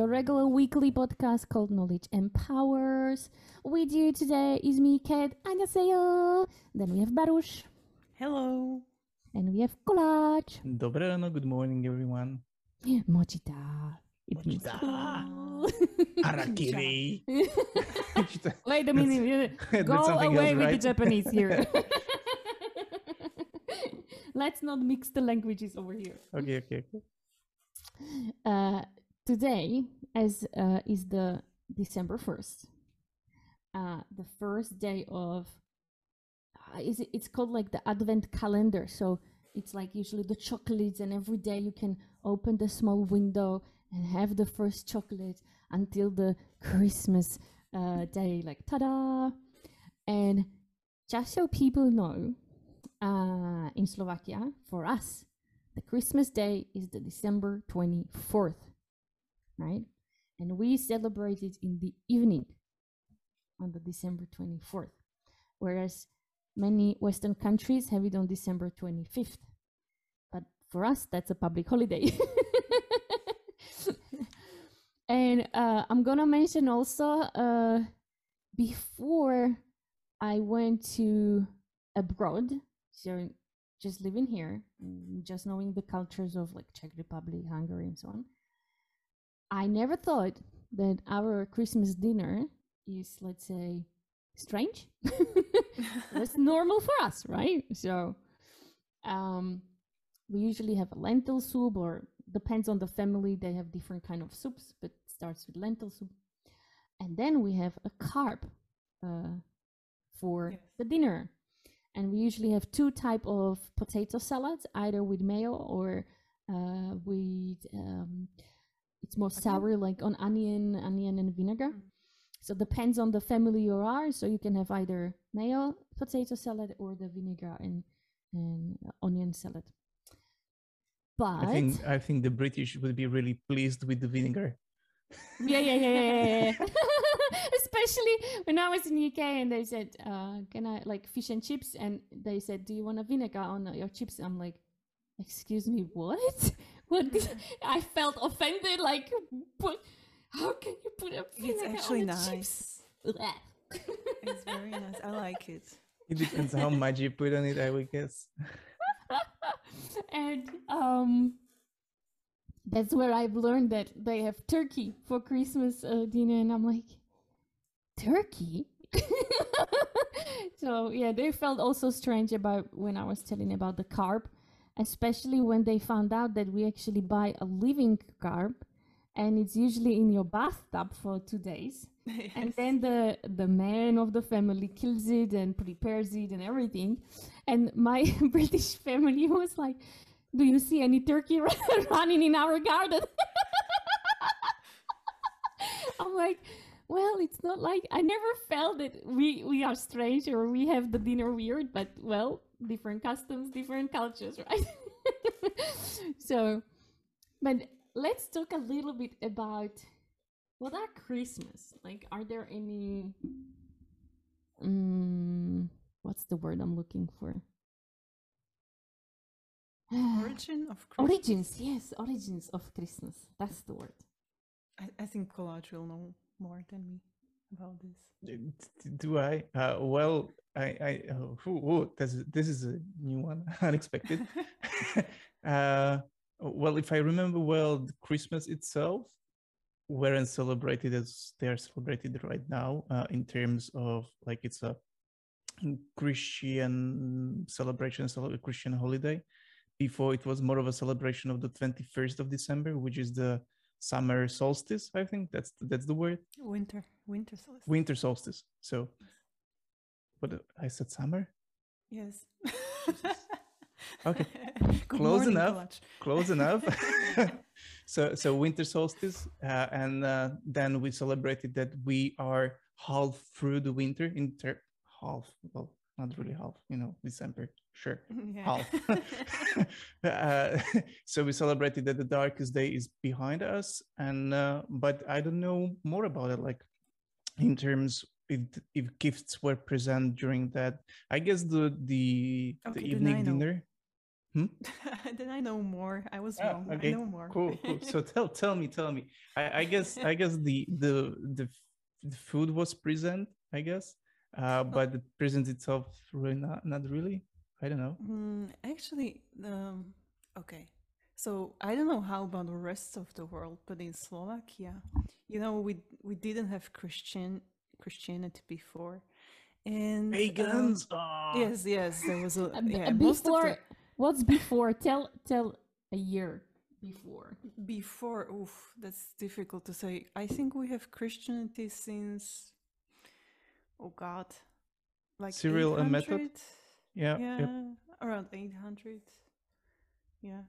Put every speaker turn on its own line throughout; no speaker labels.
your regular weekly podcast called Knowledge Empowers. With you today is me, Kat. 안녕하세요. Then we have Baruch.
Hello.
And we have Kolaj.
Dobre ráno, good morning everyone.
Mochita. It means
Mochita.
cool.
Harakiri.
Wait a minute.
That's
Go
something
away
else,
with the
right?
Japanese here. Let's not mix the languages over here.
okay, okay, okay.
Uh, today, as uh, is the December first, uh, the first day of. Uh, is it, it's called like the Advent calendar. So it's like usually the chocolates, and every day you can open the small window and have the first chocolate until the Christmas uh, day. Like ta-da! And just so people know, uh, in Slovakia, for us, the Christmas day is the December 24th, right? And we celebrate it in the evening on the December 24th, whereas many Western countries have it on December 25th. But for us, that's a public holiday. and uh, I'm gonna mention also uh, before I went to abroad, so just living here, mm, just knowing the cultures of like Czech Republic, Hungary, and so on, I never thought that our Christmas dinner is, let's say, strange. That's normal for us, right? So, um, we usually have a lentil soup, or depends on the family. They have different kind of soups, but starts with lentil soup, and then we have a carb uh, for
Yes.
the dinner and we usually have two type of potato salads either with mayo or uh, with um, it's more
Onion?
sour like on onion onion and vinegar
Mm.
so depends on the family you are so you can have either mayo potato salad or the vinegar and, and onion salad but
I think I think the British would be really pleased with the vinegar.
yeah, yeah, yeah, yeah, yeah, yeah. Especially when I was in UK and they said, uh, "Can I like fish and chips?" And they said, "Do you want a vinegar on your chips?" I'm like, "Excuse me, what? What?" I felt offended. Like, but how can you put a vinegar
It's actually
on the
nice.
chips?
It's very nice. I like it.
It depends how much you put on it, I would guess.
and um, that's where I've learned that they have turkey for Christmas uh, dinner, and I'm like, turkey. so yeah, they felt also strange about when I was telling about the carb, especially when they found out that we actually buy a living carb, and it's usually in your bathtub for two days. And then the the man of the family kills it and prepares it and everything. And my british family was like do you see any turkey running in our garden? I'm like well it's not like i never felt that we we are strange or we have the dinner weird but well different customs different cultures right so but let's talk a little bit about what are Christmas? Like, are there any? Mm, what's the word I'm looking for?
Origin of Christmas.
origins, yes, origins of Christmas. That's the word.
I, I think Kolaj will know more than me about this.
Do I? Uh, well, I, I, oh, ooh, this, is- this is a new one, unexpected. uh, well, if I remember well, Christmas itself weren't celebrated as they are celebrated right now, uh, in terms of like it's a Christian celebration, a Christian holiday. Before it was more of a celebration of the 21st of December, which is the summer solstice. I think that's that's the word
winter, winter solstice.
winter solstice. So, what I said summer?
yes.
Okay. Close enough. Close enough. so, so winter solstice, uh, and uh, then we celebrated that we are half through the winter in ter- half. Well, not really half. You know, December. Sure.
Yeah.
uh, so we celebrated that the darkest day is behind us, and uh, but I don't know more about it. Like in terms if if gifts were present during that, I guess the the,
Okay,
the evening dinner. Hmm?
then I know more. I was
Ah,
wrong.
okay,
I know more.
Cool, cool. So tell tell me, tell me. I, I guess I guess the the the the food was present, I guess. Uh, but the present itself really not not really. I don't know.
Mm, actually, um, okay. So I don't know how about the rest of the world, but in Slovakia, you know, we we didn't have Christian Christianity before, and um,
Pagans. ah.
yes, yes, there was a
b-
yeah, most
before,
the,
what's before? Tell tell a year before.
before. Oof, that's difficult to say. I think we have Christianity since. Oh God, like
Cyril and Method?
800?
Yeah.
yeah,
Yep.
around 800 yeah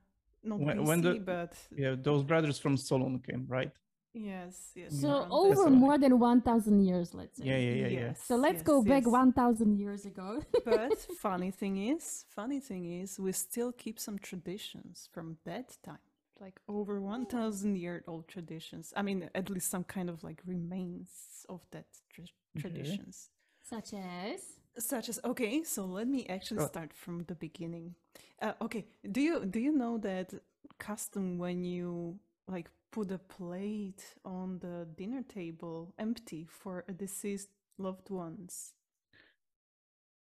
not
When-
BC,
when the-
but
Yeah. Those brothers from Solon came, right?
yes yes
So
around
over
That's
that.
right.
more than one thousand years, let's say.
Yeah. Yeah. Yeah. Yeah.
Yes,
So let's
yes,
go back
yes.
one thousand years ago.
but funny thing is funny thing is we still keep some traditions from that time like over 1000 year old traditions i mean at least some kind of like remains of that tra- traditions
Such as
such as okay so let me actually
Go.
start from the beginning uh, okay do you do you know that custom when you like put a plate on the dinner table empty for a deceased loved ones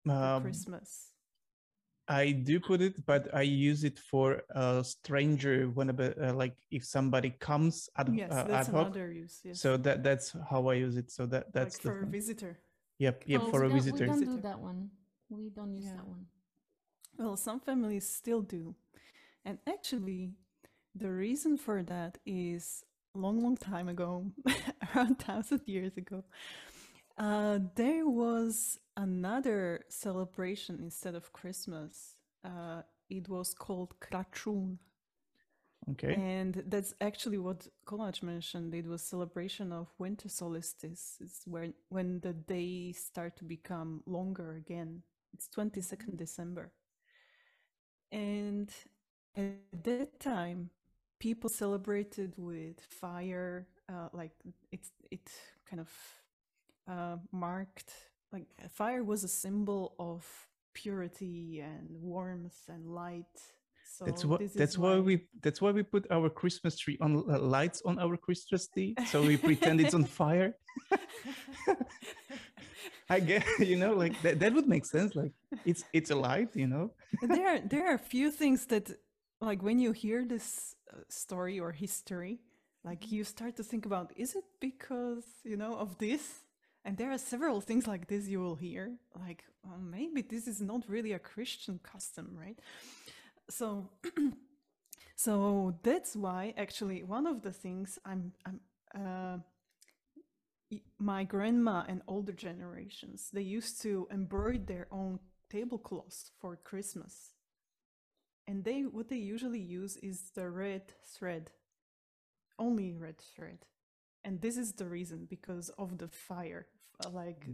Um,
christmas
I do put it, but I use it for a stranger whenever, uh, like, if somebody comes ad,
yes
uh,
that's
ad hoc.
another use yes
So that that's how I use it. So that that's
like
the
for a visitor
Yep. Yep.
Oh,
for a
don't-
visitor.
We don't do that one. We don't use
Yeah.
that one.
well some families still do and actually the reason for that is long long time ago around thousand years ago uh, there was another celebration instead of christmas uh, it was called krachun
Okay.
and that's actually what Kolaj mentioned. It was celebration of winter solstice. It's when when the days start to become longer again. It's 22nd December. And at that time, people celebrated with fire, uh, like it's it kind of uh, marked like fire was a symbol of purity and warmth and light. So
that's what. That's why we. That's why we put our Christmas tree on uh, lights on our Christmas tree. So we pretend it's on fire. I guess you know, like that. That would make sense. Like it's it's a light, you know.
there are there are a few things that like when you hear this uh, story or history like you start to think about is it because you know of this and there are several things like this you will hear like oh, maybe this is not really a christian custom right so so that's why actually one of the things i'm i'm uh, my grandma and older generations they used to embroider their own tablecloths for christmas. And they what they usually use is the red thread only red thread. And this is the reason because of the fire F- like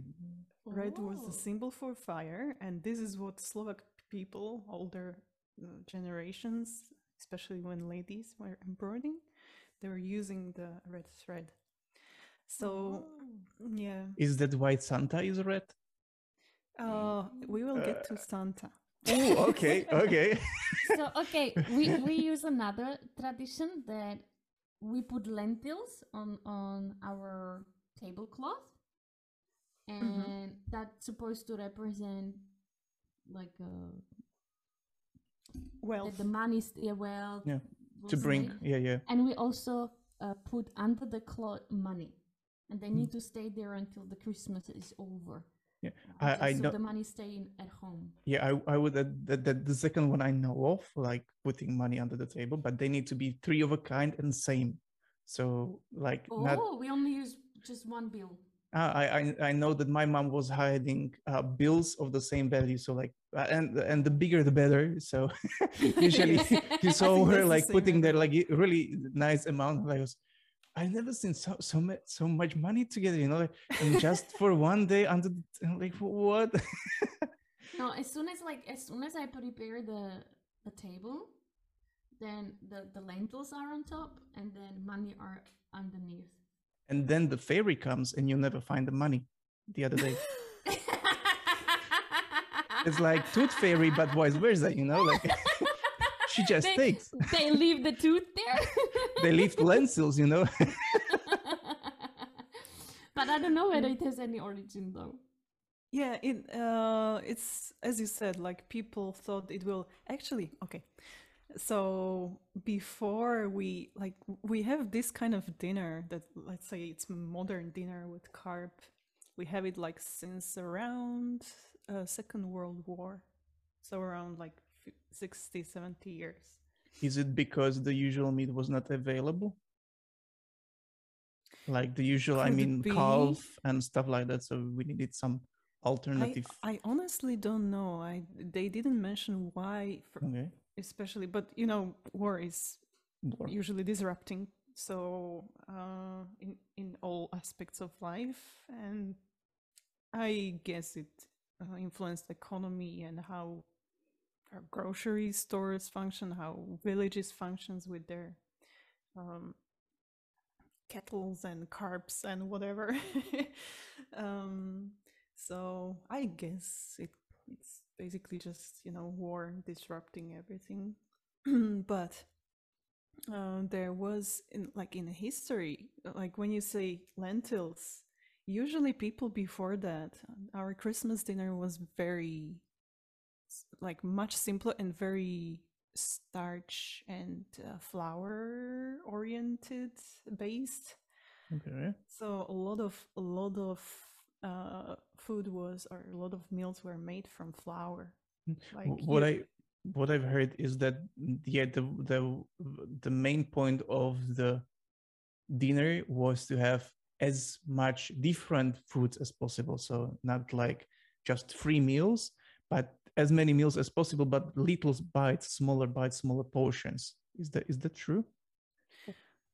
red was the
Oh.
symbol for fire and this is what slovak people older uh, generations especially when ladies were embroidering they were using the red thread so
Oh.
yeah
Is that why Santa is red?
uh, we will get to
Uh,
santa
Oh, okay, okay.
so okay, we we use another tradition that we put lentils on on our tablecloth, and that's supposed to represent like uh,
well
that the money is yeah, well
Yeah,
we'll
to bring,
say.
yeah, yeah.
and we also uh, put under the cloth money, and they need to stay there until the Christmas is over.
Yeah,
Uh,
I- I
so
know-
the money staying at home.
Yeah, I, I would add that, that the second one I know of, like putting money under the table, but they need to be three of a kind and same. So like
Oh,
not
we only use just one bill.
Uh, I, I I know that my mom was hiding uh, bills of the same value. So like uh, and and the bigger the better. So usually you saw her
that's the
like putting there like really nice amount. Like I was, I've never seen so so much so much money together. You know, like, and just for one day under the, like what?
No, as soon as like as soon as I prepare the the table, then the the lentils are on top, and then money are underneath.
And then the fairy comes and you never find the money. The other day. It's like tooth fairy, but vice versa, you know, like she just
They-
takes.
they leave the tooth there.
They leave lentils, you know.
but I don't know whether it has any origin though.
Yeah, it uh it's as you said, like people thought it will actually okay. So before we like we have this kind of dinner that let's say it's modern dinner with carp We have it like since around uh, Second World War. So around like fi- 60, 70 years.
Is it because the usual meat was not available? Like the usual, I mean, calf and stuff like that. So we needed some
I,
alternative.
I honestly don't know. I they didn't mention why for,
okay.
Especially but you know war is
War.
usually disrupting so uh, in in all aspects of life and i guess it uh, influenced the economy and how our grocery stores function how villages functions with their um, kettles and carbs and whatever um, so i guess it it's basically just you know war disrupting everything but uh, there was in like in history like when you say lentils usually people before that our christmas dinner was very like much simpler and very starch and uh, flour oriented based
Okay.
so a lot of a lot of uh, food was or a lot of meals were made from flour like
what
you-
I what I've heard is that mm, yeah the the the main point of the dinner was to have as much different foods as possible. So not like just three meals, but as many meals as possible, but little bites, smaller bites, smaller portions. Is that is that true?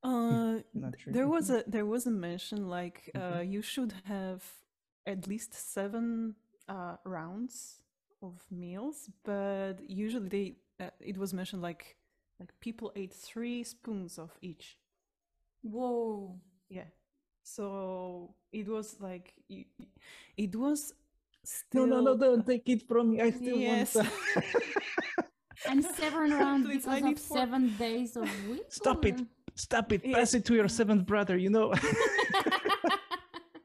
Uh,
not sure.
there was
Mhm.
a there was a mention like uh,
Mhm.
you should have at least seven uh, rounds of meals, but usually they uh, it was mentioned like like people ate three spoons of each.
Whoa.
Yeah, so it was like y- y- it was.
No,
Still,
no, no! Don't take it from me. I still
Yes.
want.
And seven rounds
Please,
because of
four.
seven days of week.
Stop it. Stop it!
Yeah.
Pass it to your seventh brother. You know.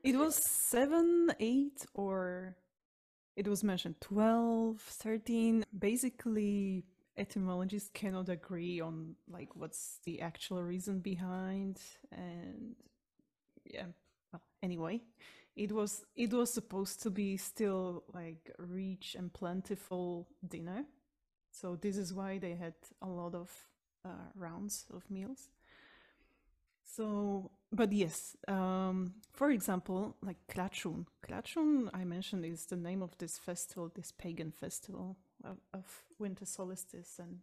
It was seven, eight, or it was mentioned 12, 13. Basically, etymologists cannot agree on like what's the actual reason behind and yeah well, anyway. It was it was supposed to be still like rich and plentiful dinner. So this is why they had a lot of uh, rounds of meals. So, but yes, um, for example, like Krachun. Krachun, I mentioned, is the name of this festival, this pagan festival of, of winter solstice. And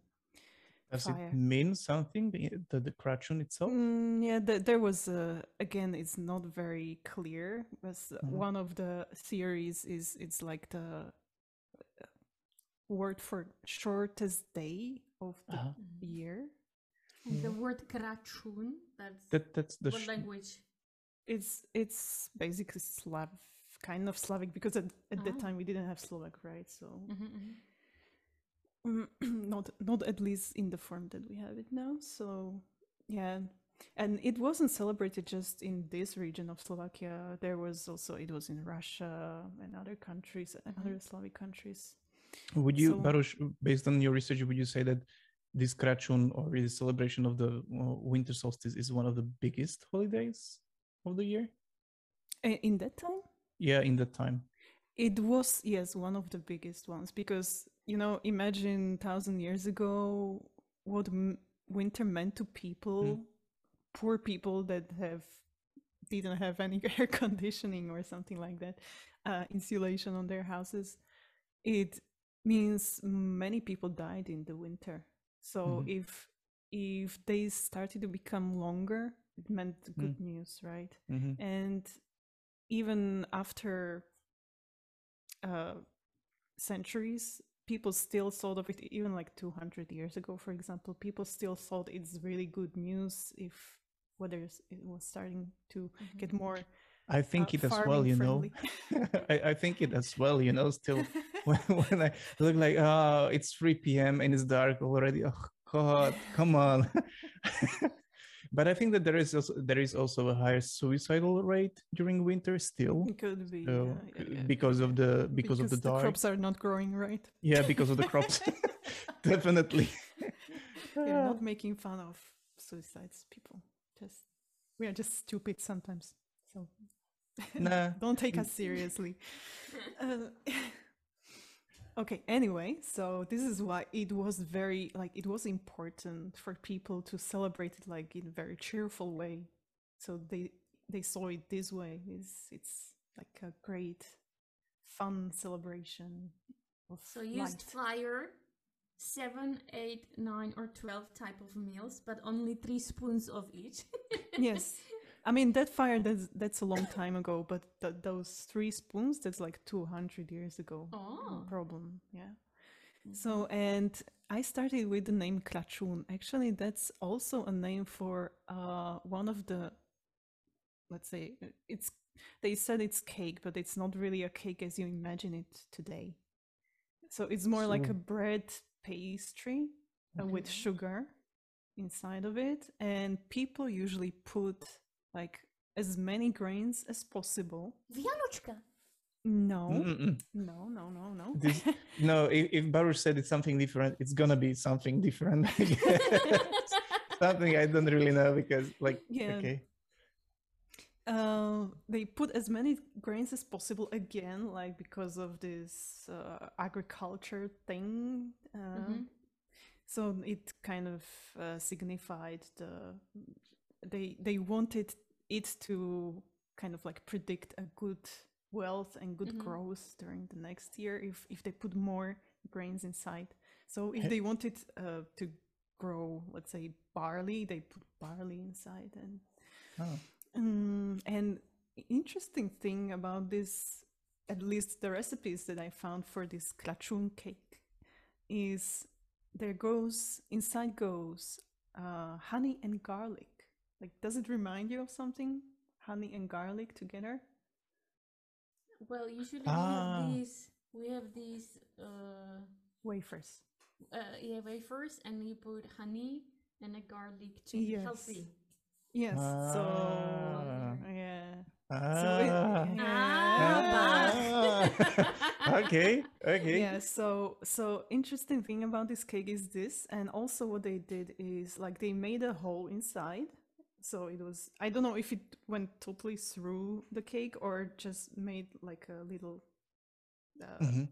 Does
Fire.
it mean something? The the, the Krachun itself?
Mm, yeah, th- there was a, again, it's not very clear. Because
Mhm.
one of the theories is it's like the uh, word for shortest day of the
Uh-huh.
year.
And the word krachun, that's
That that's the
what
sh-
language?
It's it's basically Slav, kind of Slavic, because at, at that
Ah.
time we didn't have Slovak, right? So
Mhm, mhm.
Mm, not not at least in the form that we have it now. So yeah, and it wasn't celebrated just in this region of Slovakia. There was also it was in Russia and other countries, and other Slavic countries.
Would you,
So-
Baruch, based on your research, would you say that this Krachun or this celebration of the uh, winter solstice is one of the biggest holidays of the year?
In that time,
Yeah, in that time.
it was yes one of the biggest ones because you know imagine thousand years ago what m- winter meant to people, poor people that have didn't have any air conditioning or something like that, uh, insulation on their houses. It means many people died in the winter. So
Mhm.
if if days started to become longer, it meant good news, right?
hmm
and even after uh, centuries people still thought of it even like 200 years ago for example people still thought it's really good news if whether it was starting to get more
I think
uh,
it as well, you know. I, I think it as well, you know, still when, when I look like, oh, it's 3 p.m. and it's dark already. Oh, God, Come on. but I think that there is also there is also a higher suicidal rate during winter still.
It could be
So
yeah, yeah,
uh,
yeah.
because of the because, of the dark.
crops are not growing right.
Yeah, because of the crops. Definitely.
We're not making fun of suicides, people. Just we are just stupid sometimes. So
Nah.
don't take us seriously. Uh, okay. Anyway, so this is why it was very like it was important for people to celebrate it like in a very cheerful way. So they they saw it this way. It's it's like a great fun celebration of
So used
light.
fire, seven, eight, nine, or twelve type of meals, but only three spoons of each.
yes i mean that fire that's that's a long time ago but th- those three spoons that's like 200 years ago. No
Oh.
problem yeah. So and i started with the name krachun. Actually that's also a name for uh one of the let's say uh, it's they said it's cake but it's not really a cake as you imagine it today. So it's more like a bread pastry uh, with sugar inside of it and people usually put like as many grains as possible
Vianochka.
no
Mm-mm-mm.
no no no no
This- No, if, if Baruch said it's something different, it's gonna be something different. Something I don't really know because, like,
Yeah.
okay,
Uh, they put as many grains as possible again, like because of this uh, agriculture thing. Uh,
Mhm.
So it kind of uh, signified the they they wanted it to kind of like predict a good wealth and good
Mhm.
growth during the next year if if they put more grains inside. So if they wanted uh, to grow, let's say barley, they put barley inside and
oh,
Mm, and interesting thing about this, at least the recipes that I found for this krachun cake, is there goes inside goes uh, honey and garlic. Like, does it remind you of something? Honey and garlic together?
Well, usually
Ah.
we have these. We have these. Uh,
Wafers.
uh, yeah, wafers, and we put honey and a garlic to
Yes.
be healthy.
Yes. So
Ah.
yeah.
ah,
So it,
Ah,
ah. okay, okay.
yeah so so interesting thing about this cake is this and also what they did is like they made a hole inside so it was i don't know if it went totally through the cake or just made like a little uh,
Mhm.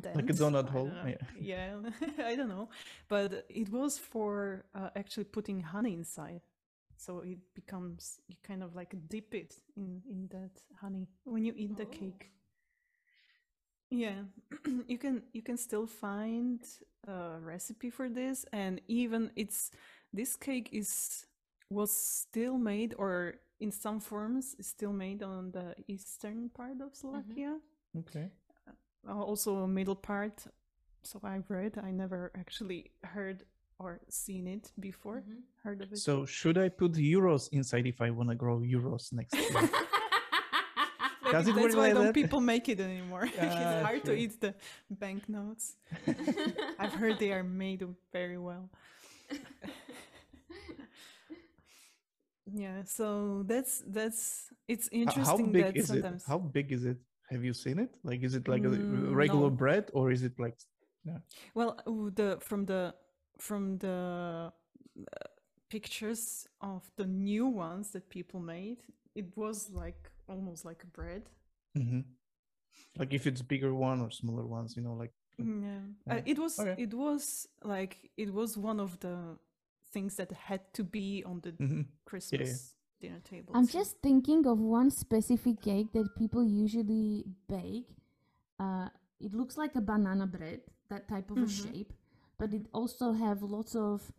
dent.
Like a donut hole,
don't yeah i don't know but it was for uh, actually putting honey inside so it becomes you kind of like dip it in in that honey when you eat the
Oh.
cake yeah you can you can still find a recipe for this and even it's this cake is was still made or in some forms still made on the eastern part of slovakia
Okay.
uh, also middle part so i've read i never actually heard or seen it before
Mhm.
heard of it
So should I put euros inside if I want to grow euros next year? Does it
that's why
like
don't
that?
people make it anymore
Ah,
it's hard to eat the banknotes i've heard they are made very well yeah so that's that's it's
H- How
interesting
big
that
is it? How big is it? Have you seen it? Like, is it like a
Mm,
r- regular
no.
bread or is it like?
Yeah. Well, the from the from the uh, pictures of the new ones that people made, it was like almost like a bread.
Mhm. Like if it's bigger one or smaller ones, you know, like. like-
Mm, Yeah, Uh, it was
Okay.
it was like it was one of the things that had to be on the
Mhm.
Christmas dinner table.
I'm
so-
just thinking of one specific cake that people usually bake. Uh, it looks like a banana bread, that type of a
Mhm.
shape, but it also have lots of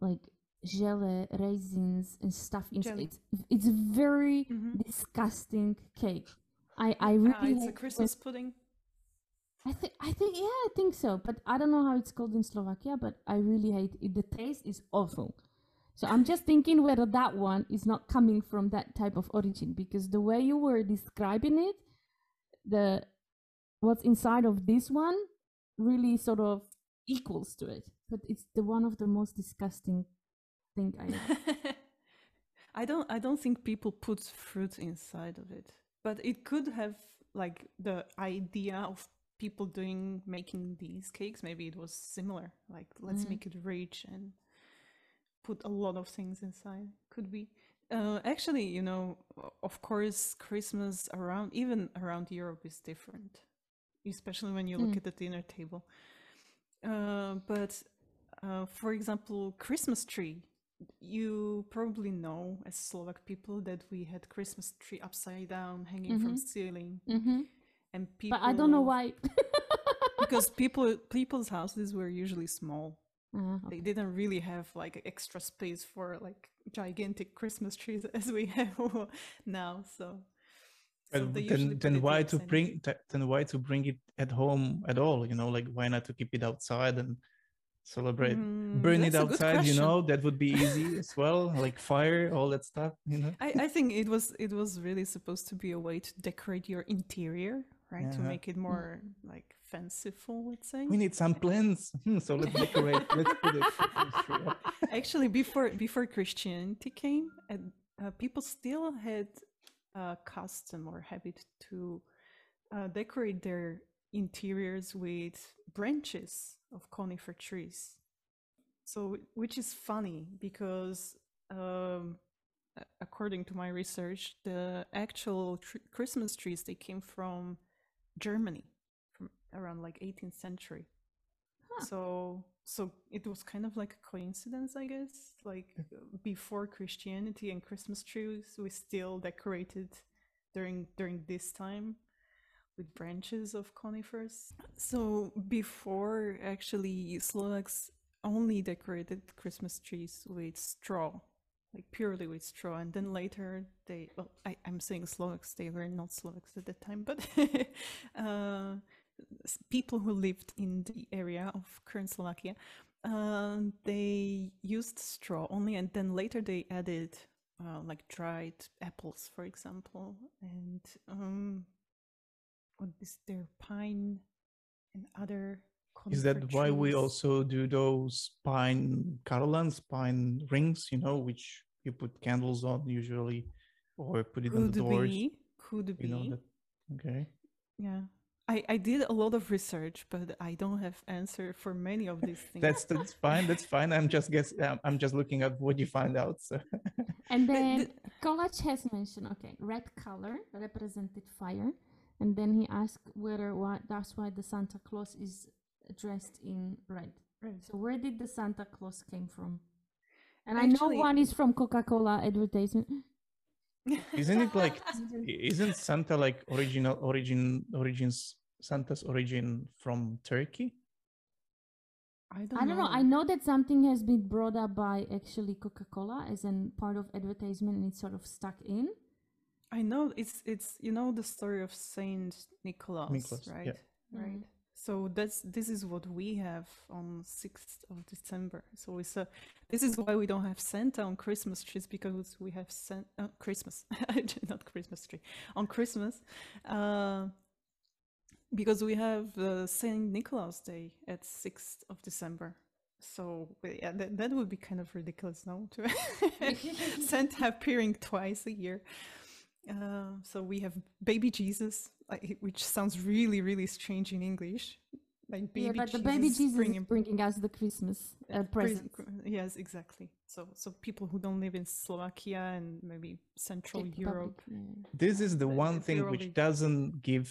like jelly, raisins, and stuff inside.
Jelly.
It's, it's very
Mhm.
disgusting cake. I I
Ah,
really
it's a
hate
Christmas pudding.
I think I think yeah, I think so. But I don't know how it's called in Slovakia, but I really hate it. The taste is awful. So I'm just thinking whether that one is not coming from that type of origin because the way you were describing it, the what's inside of this one really sort of equals to it. but it's the one of the most disgusting thing I.
I don't I don't think people put fruit inside of it. But it could have like the idea of people doing making these cakes, maybe it was similar. Like let's
Mhm.
make it rich and put a lot of things inside. Could be. Uh, actually, you know, of course, Christmas around even around Europe is different, especially when you look
Mm.
at the dinner table. Uh, but uh, for example, Christmas tree. You probably know as Slovak people that we had Christmas tree upside down, hanging from
Mhm.
ceiling,
hmm
and people.
But I don't know why.
because people people's houses were usually small.
Ah,
They didn't really have like extra space for like gigantic Christmas trees as we have now. So, so
But
they usually
then, then why to
outside.
bring then why to bring it at home at all? You know, like why not to keep it outside and celebrate?
Mm,
Burn it
that's a good
outside, you know, that would be easy as well. Like fire, all that stuff, you know.
I, I think it was it was really supposed to be a way to decorate your interior, right? To
Uh-huh.
make it more like fanciful, let's say.
We need some plants, Hmm, so let's decorate. let's put it.
Actually, before before Christianity came, and uh, people still had a custom or habit to uh, decorate their interiors with branches of conifer trees. So, which is funny because, um, according to my research, the actual tr- Christmas trees they came from Germany, from around like 18th century.
Huh.
So, so it was kind of like a coincidence, I guess. Like before Christianity and Christmas trees, we still decorated during during this time with branches of conifers. So before actually Slovaks only decorated Christmas trees with straw, like purely with straw, and then later they well, I, I'm saying Slovaks, they were not Slovaks at that time, but uh, people who lived in the area of current Slovakia, um, they used straw only, and then later they added uh, like dried apples, for example, and um, what is there, pine and other.
Is that
conifer
why we also do those pine garlands, pine rings, you know, which you put candles on usually, or put it on
could
the doors?
be? Could
You know
be.
that. Okay.
Yeah. I, I did a lot of research, but I don't have answer for many of these things.
That's that's fine. That's fine. I'm just guess. I'm, I'm just looking at what you find out. So.
And then
the-
Kolach has mentioned, okay, red color represented fire, and then he asked whether why that's why the Santa Claus is dressed in red.
Right.
So where did the Santa Claus came from? And I know one is from Coca-Cola advertisement.
Isn't it like isn't Santa like original origin origins Santa's origin from Turkey?
I don't,
I don't know. I know that something has been brought up by actually Coca-Cola as an part of advertisement, and it's sort of stuck in.
I know it's it's you know the story of Saint Nicholas,
Nicholas, yeah.
right? Right. So that's this is what we have on sixth of December. So it's a this is why we don't have Santa on Christmas trees because we have San- uh, Christmas, not Christmas tree on Christmas, uh, because we have uh, Saint Nicholas Day at sixth of December. So yeah, that, that would be kind of ridiculous, no? To Santa appearing twice a year. Uh, so we have baby Jesus, like, which sounds really, really strange in English. Like baby
yeah, but
Jesus
the baby Jesus
bringing
is bringing us the Christmas uh, present.
Yes, exactly. So, so people who don't live in Slovakia and maybe Central Europe.
This is the
Uh,
one
if
thing
you're
which
only-
doesn't give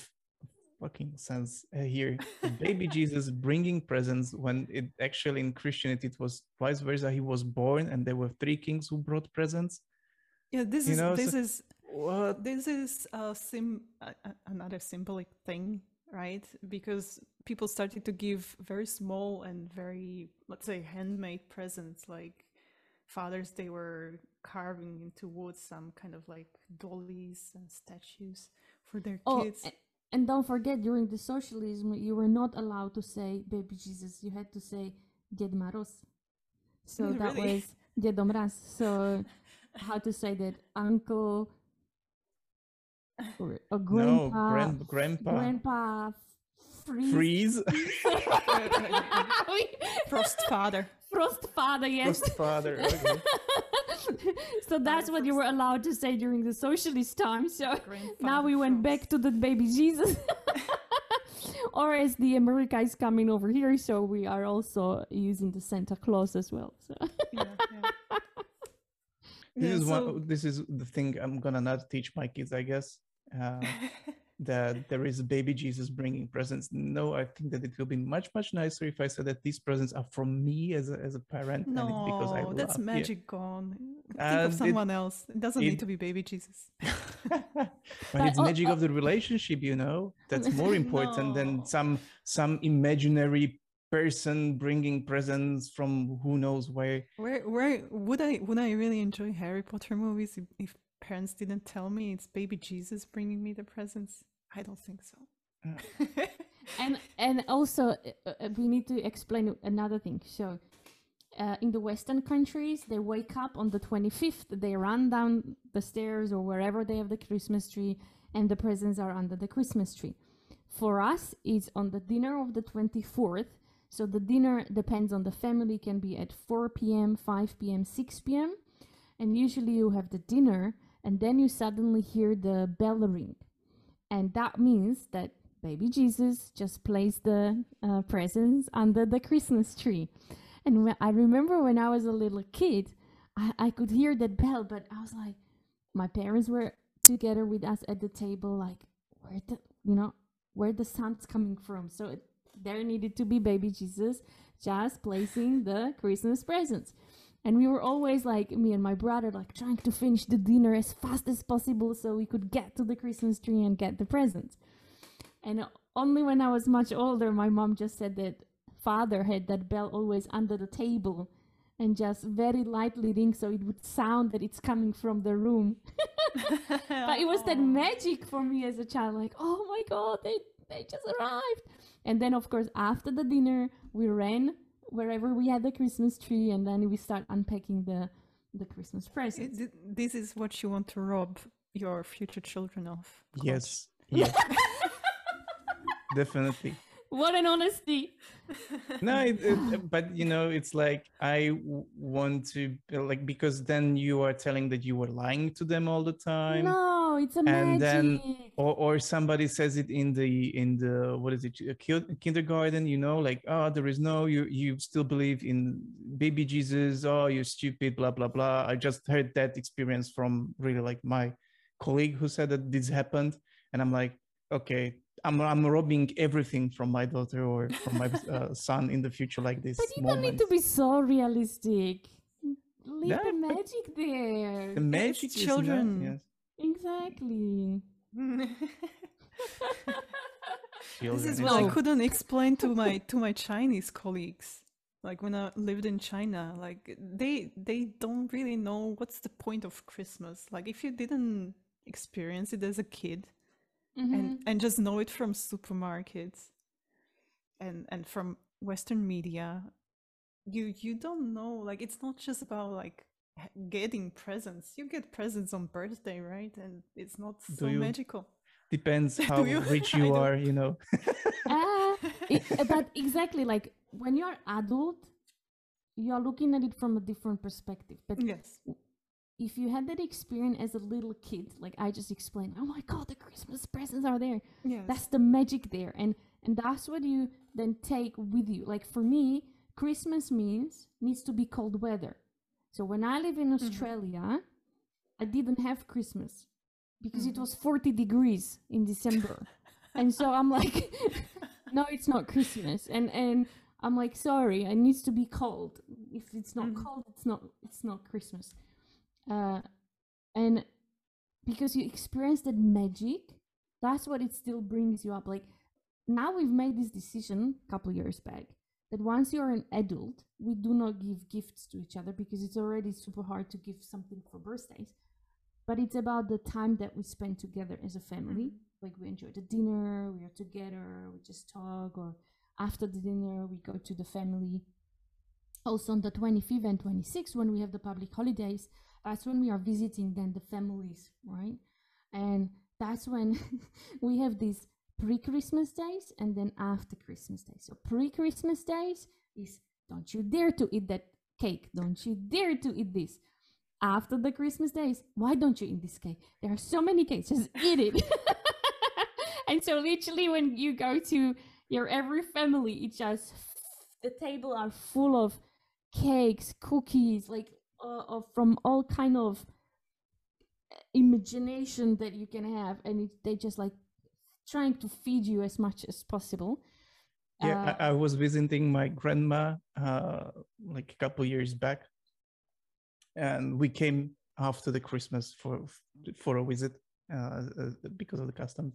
fucking sense uh, here. Baby Jesus bringing presents when it actually in Christianity it was vice versa. He was born and there were three kings who brought presents.
Yeah, this
You
is
know,
this
so-
is
What?
this is a sim a, another symbolic thing, right? Because people started to give very small and very let's say handmade presents like fathers they were carving into wood some kind of like dollies and statues for their
Oh,
kids.
a- and don't forget, during the socialism, you were not allowed to say baby Jesus. You had to say Ded Moroz. So that
Really?
was Dedo Mraz. So how to say that? Uncle or, or
No,
grandpa,
grand, grandpa.
grandpa freeze.
freeze.
Frost father.
Frost father, yes.
Frost father. Okay.
so that's what you were allowed to say during the socialist time. So now
Grandfather
we went back to the baby Jesus. or as the America is coming over here, so we are also using the Santa Claus as well. So
Yeah, yeah.
This
Yeah,
is
so-
one. This is the thing I'm gonna not teach my kids, I guess. Uh, that there is a baby Jesus bringing presents. No, I think that it will be much much nicer if I said that these presents are from me as a, as a parent. and because I
no, that's magic gone. Think
Uh,
of
it-
someone else. It doesn't
it-
need to be baby Jesus.
but
But
it's
al-
magic of the relationship, you know. That's more important
No.
than some some imaginary person bringing presents from who knows where.
Where where would I would I really enjoy Harry Potter movies if, if parents didn't tell me it's baby Jesus bringing me the presents? I don't think so.
and and also uh, uh, we need to explain another thing. So uh, in the Western countries, they wake up on the 25th. They run down the stairs or wherever they have the Christmas tree, and the presents are under the Christmas tree. For us, it's on the dinner of the 24th. So the dinner depends on the family, can be at 4 p.m., 5 p.m., 6 p.m. And usually you have the dinner, and then you suddenly hear the bell ring. And that means that baby Jesus just placed the uh, presents under the Christmas tree. And I remember when I was a little kid, I, I could hear that bell, but I was like, my parents were together with us at the table, like, where the, you know, where the sound's coming from. So it, there needed to be baby Jesus just placing the Christmas presents. And we were always like, me and my brother, like trying to finish the dinner as fast as possible so we could get to the Christmas tree and get the presents. And only when I was much older, my mom just said that father had that bell always under the table and just very lightly ring so it would sound that it's coming from the room. but it was that magic for me as a child, like, oh my god, they, they just arrived. And then, of course, after the dinner, we ran wherever we had the Christmas tree and then we start unpacking the, the Christmas presents.
It- this is what you want to rob your future children of. Claude.
Yes. Yes. Definitely.
What an honesty!
no it, it, but you know it's like I want to like because then you are telling that you were lying to them all the time
No, it's a
And
magic.
then- or or somebody says it in the in the what is it uh, kindergarten you know like oh there is no you you still believe in baby jesus oh you're stupid blah blah blah i just heard that experience from really like my colleague who said that this happened and i'm like okay i'm i'm robbing everything from my daughter or from my uh, son in the future like this
But you don't need to be so realistic. Leave
Yeah,
the magic there.
the magic is not-
children.
yes,
Exactly.
this is what I couldn't explain to my to my Chinese colleagues. Like when I lived in China, like they they don't really know what's the point of Christmas. Like if you didn't experience it as a kid
Mm-hmm.
and and just know it from supermarkets and and from Western media, you you don't know. Like it's not just about like getting presents. You get presents on birthday, right? And it's not
Do
so
you?
magical.
depends how
you?
rich you are you know
Ah, it- uh, but exactly like when you're adult, you're looking at it from a different perspective. But
Yes.
If you had that experience as a little kid, like I just explained, oh my god, the Christmas presents are there.
Yes.
That's the magic there, and and that's what you then take with you. Like for me, Christmas means needs to be cold weather. So when I live in Australia, I didn't have Christmas because it was 40 degrees in December. and so I'm like, no, it's not Christmas. And and I'm like, sorry, it needs to be cold. If it's not
Mhm.
cold, it's not it's not Christmas. Uh, and because you experience that magic, that's what it still brings you up. Like now we've made this decision a couple years back that once you're an adult, we do not give gifts to each other because it's already super hard to give something for birthdays. But it's about the time that we spend together as a family. Like we enjoy the dinner, we are together, we just talk, or after the dinner, we go to the family. Also on the 25th and 26th, when we have the public holidays, that's when we are visiting then the families, right? And that's when we have these pre-Christmas days and then after Christmas days. So pre-Christmas days is don't you dare to eat that cake. Don't you dare to eat this. After the Christmas days, why don't you eat this cake? There are so many cakes. Just eat it. and so literally when you go to your every family, it just the table are full of cakes, cookies, like uh, of from all kind of imagination that you can have, and it, they just like trying to feed you as much as possible.
Yeah,
Uh,
I, I was visiting my grandma uh, like a couple years back, and we came after the Christmas for for a visit uh, uh, because of the customs.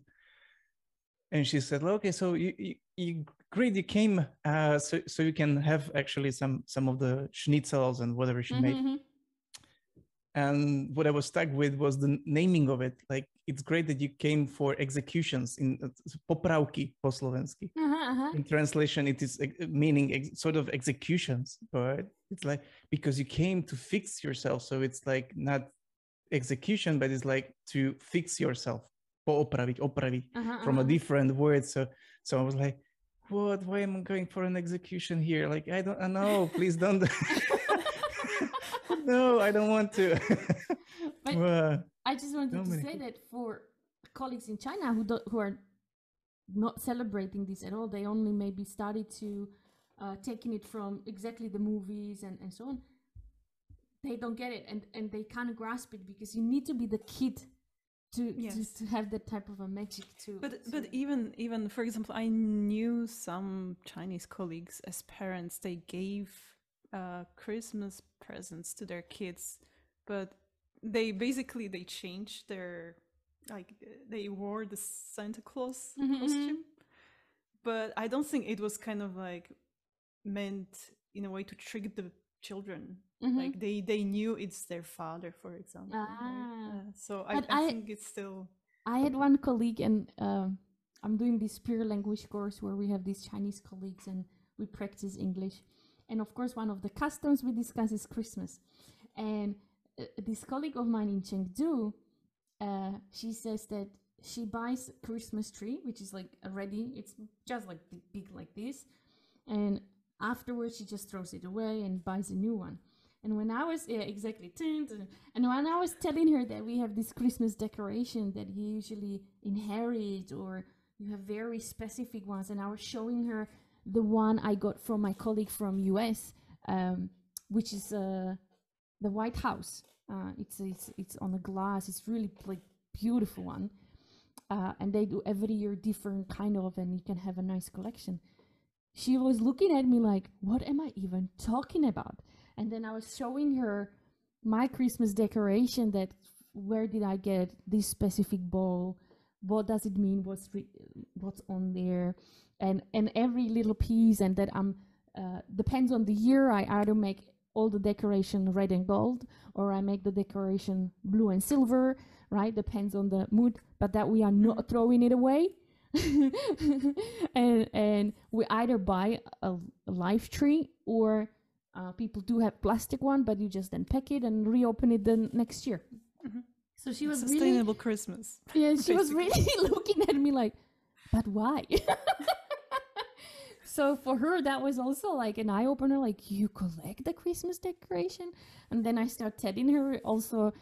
And she said, well, "Okay, so you you, you great, you came, uh, so so you can have actually some some of the schnitzels and whatever she made."
mhm,
And what I was stuck with was the naming of it. Like, it's great that you came for executions in uh, popravki po slovensky.
Uh-huh, uh-huh.
in translation it is meaning ex- sort of executions but it's like because you came to fix yourself so it's like not execution but it's like to fix yourself poopraviť, opraviť
Uh-huh,
from a
uh-huh.
different word so so i was like what? Why am i going for an execution here? Like i don't I know please don't no i don't want to.
But I just wanted to
many
say that for colleagues in China who don't, who are not celebrating this at all, they only maybe started to uh, taking it from exactly the movies and, and so on. They don't get it and, and they can't grasp it because you need to be the kid to
Yes.
to, to have that type of a magic too.
But but even even for example, I knew some Chinese colleagues as parents. They gave uh, Christmas presents to their kids, but they basically they changed their like they wore the Santa Claus
Mhm, mhm.
costume. But I don't think it was kind of like meant in a way to trick the children.
Mhm.
Like they they knew it's their father, for example.
Ah.
Uh, so I, I
I-
think it's still
I had one colleague, and um I'm doing this peer language course where we have these Chinese colleagues and we practice English. And of course, one of the customs we discuss is Christmas. And uh, this colleague of mine in Chengdu, uh, she says that she buys Christmas tree, which is like already, it's just like big like this. And afterwards, she just throws it away and buys a new one. And when I was, yeah, exactly, tun. and when I was telling her that we have this Christmas decoration that you usually inherit or you have very specific ones, and I was showing her the one I got from my colleague from US, um, which is uh, the White House. Uh, it's, it's it's on the glass. It's really like beautiful one, uh, and they do every year different kind of, and you can have a nice collection. She was looking at me like, "What am I even talking about?" And then I was showing her my Christmas decoration. That where did I get this specific ball? What does it mean? What's re- what's on there? And and every little piece, and that I'm uh, depends on the year. I either make all the decoration red and gold, or I make the decoration blue and silver. Right, depends on the mood. But that we are not throwing it away. and and we either buy a, a live tree or uh, people do have plastic one, but you just then pack it and reopen it the next year.
Mhm.
So she was really
sustainable Christmas.
yeah, she was really looking at me like, but why? so for her, that was also like an eye opener. Like, you collect the Christmas decoration, and then I start telling her also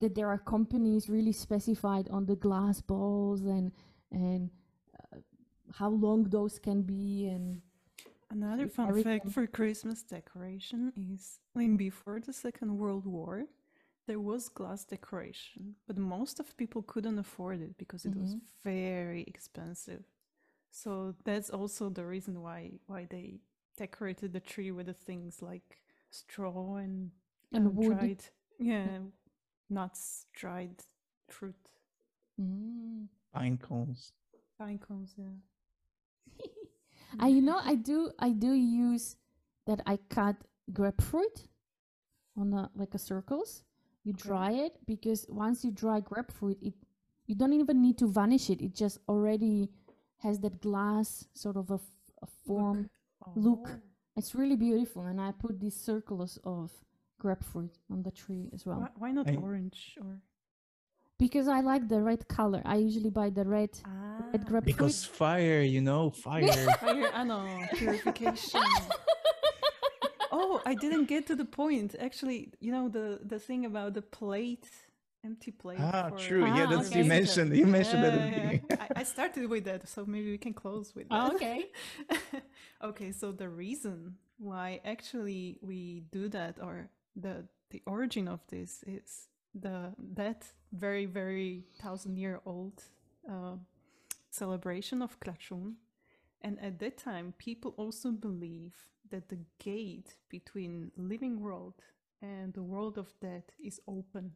that there are companies really specified on the glass balls and and how long those can be and
Another fun
everything.
fact for Christmas decoration is I mean before the Second World War there was glass decoration, but most of people couldn't afford it because it was
Mhm.
very expensive. So that's also the reason why why they decorated the tree with the things like straw and
And
um,
wood.
dried yeah nuts, dried fruit,
Mm.
pine cones
pine cones, yeah.
I you know I do I do use that I cut grapefruit on a, like a circles. You
Okay.
dry it because once you dry grapefruit, it you don't even need to varnish it. It just already has that glass sort of a, f- a form. Look.
Oh.
It's really beautiful, and I put these circles of grapefruit on the tree as well
Why, why not
I-
orange or
because I like the red color. I usually buy the red red grapefruit.
Because fire, you know, fire.
Fire, I know, purification. oh, I didn't get to the point. Actually, you know the the thing about the plate, empty plate.
ah,
for-
true. yeah,
Ah,
that's
okay.
you mentioned. You mentioned that
Yeah, yeah,
beginning.
yeah. I, I started with that, so maybe we can close with that.
Oh, okay.
okay, so the reason why actually we do that, or the the origin of this, is the that very very thousand year old uh, celebration of Krachun, and at that time, people also believe that the gate between living world and the world of death is open.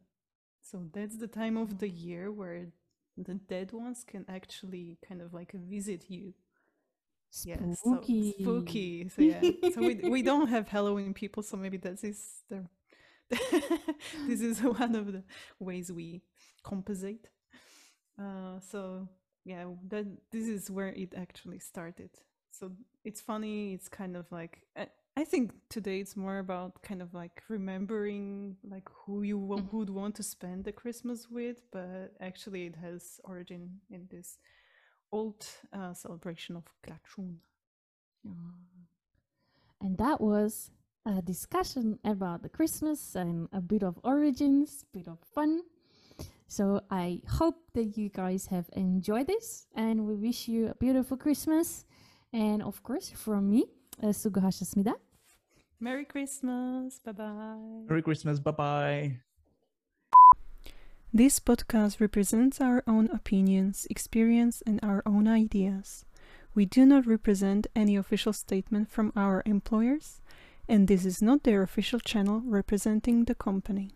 So that's the time of the year where the dead ones can actually kind of like visit you. Yeah, so
Spooky.
spooky. So yeah, so we we don't have Halloween people, so maybe that is the this is one of the ways we compensate. Uh, so yeah, that this is where it actually started. So it's funny. It's kind of like I, I think today it's more about kind of like remembering like who you wa-
Mhm.
would want to spend the Christmas with, but actually it has origin in this old uh, celebration of Krachun.
And that was a discussion about the Christmas and a bit of origins, bit of fun. So I hope that you guys have enjoyed this and we wish you a beautiful Christmas. And of course, from me, uh, Sugohashasmida.
Merry Christmas. Bye bye.
Merry Christmas. Bye bye.
This podcast represents our own opinions, experience, and our own ideas. We do not represent any official statement from our employers and this is not their official channel representing the company.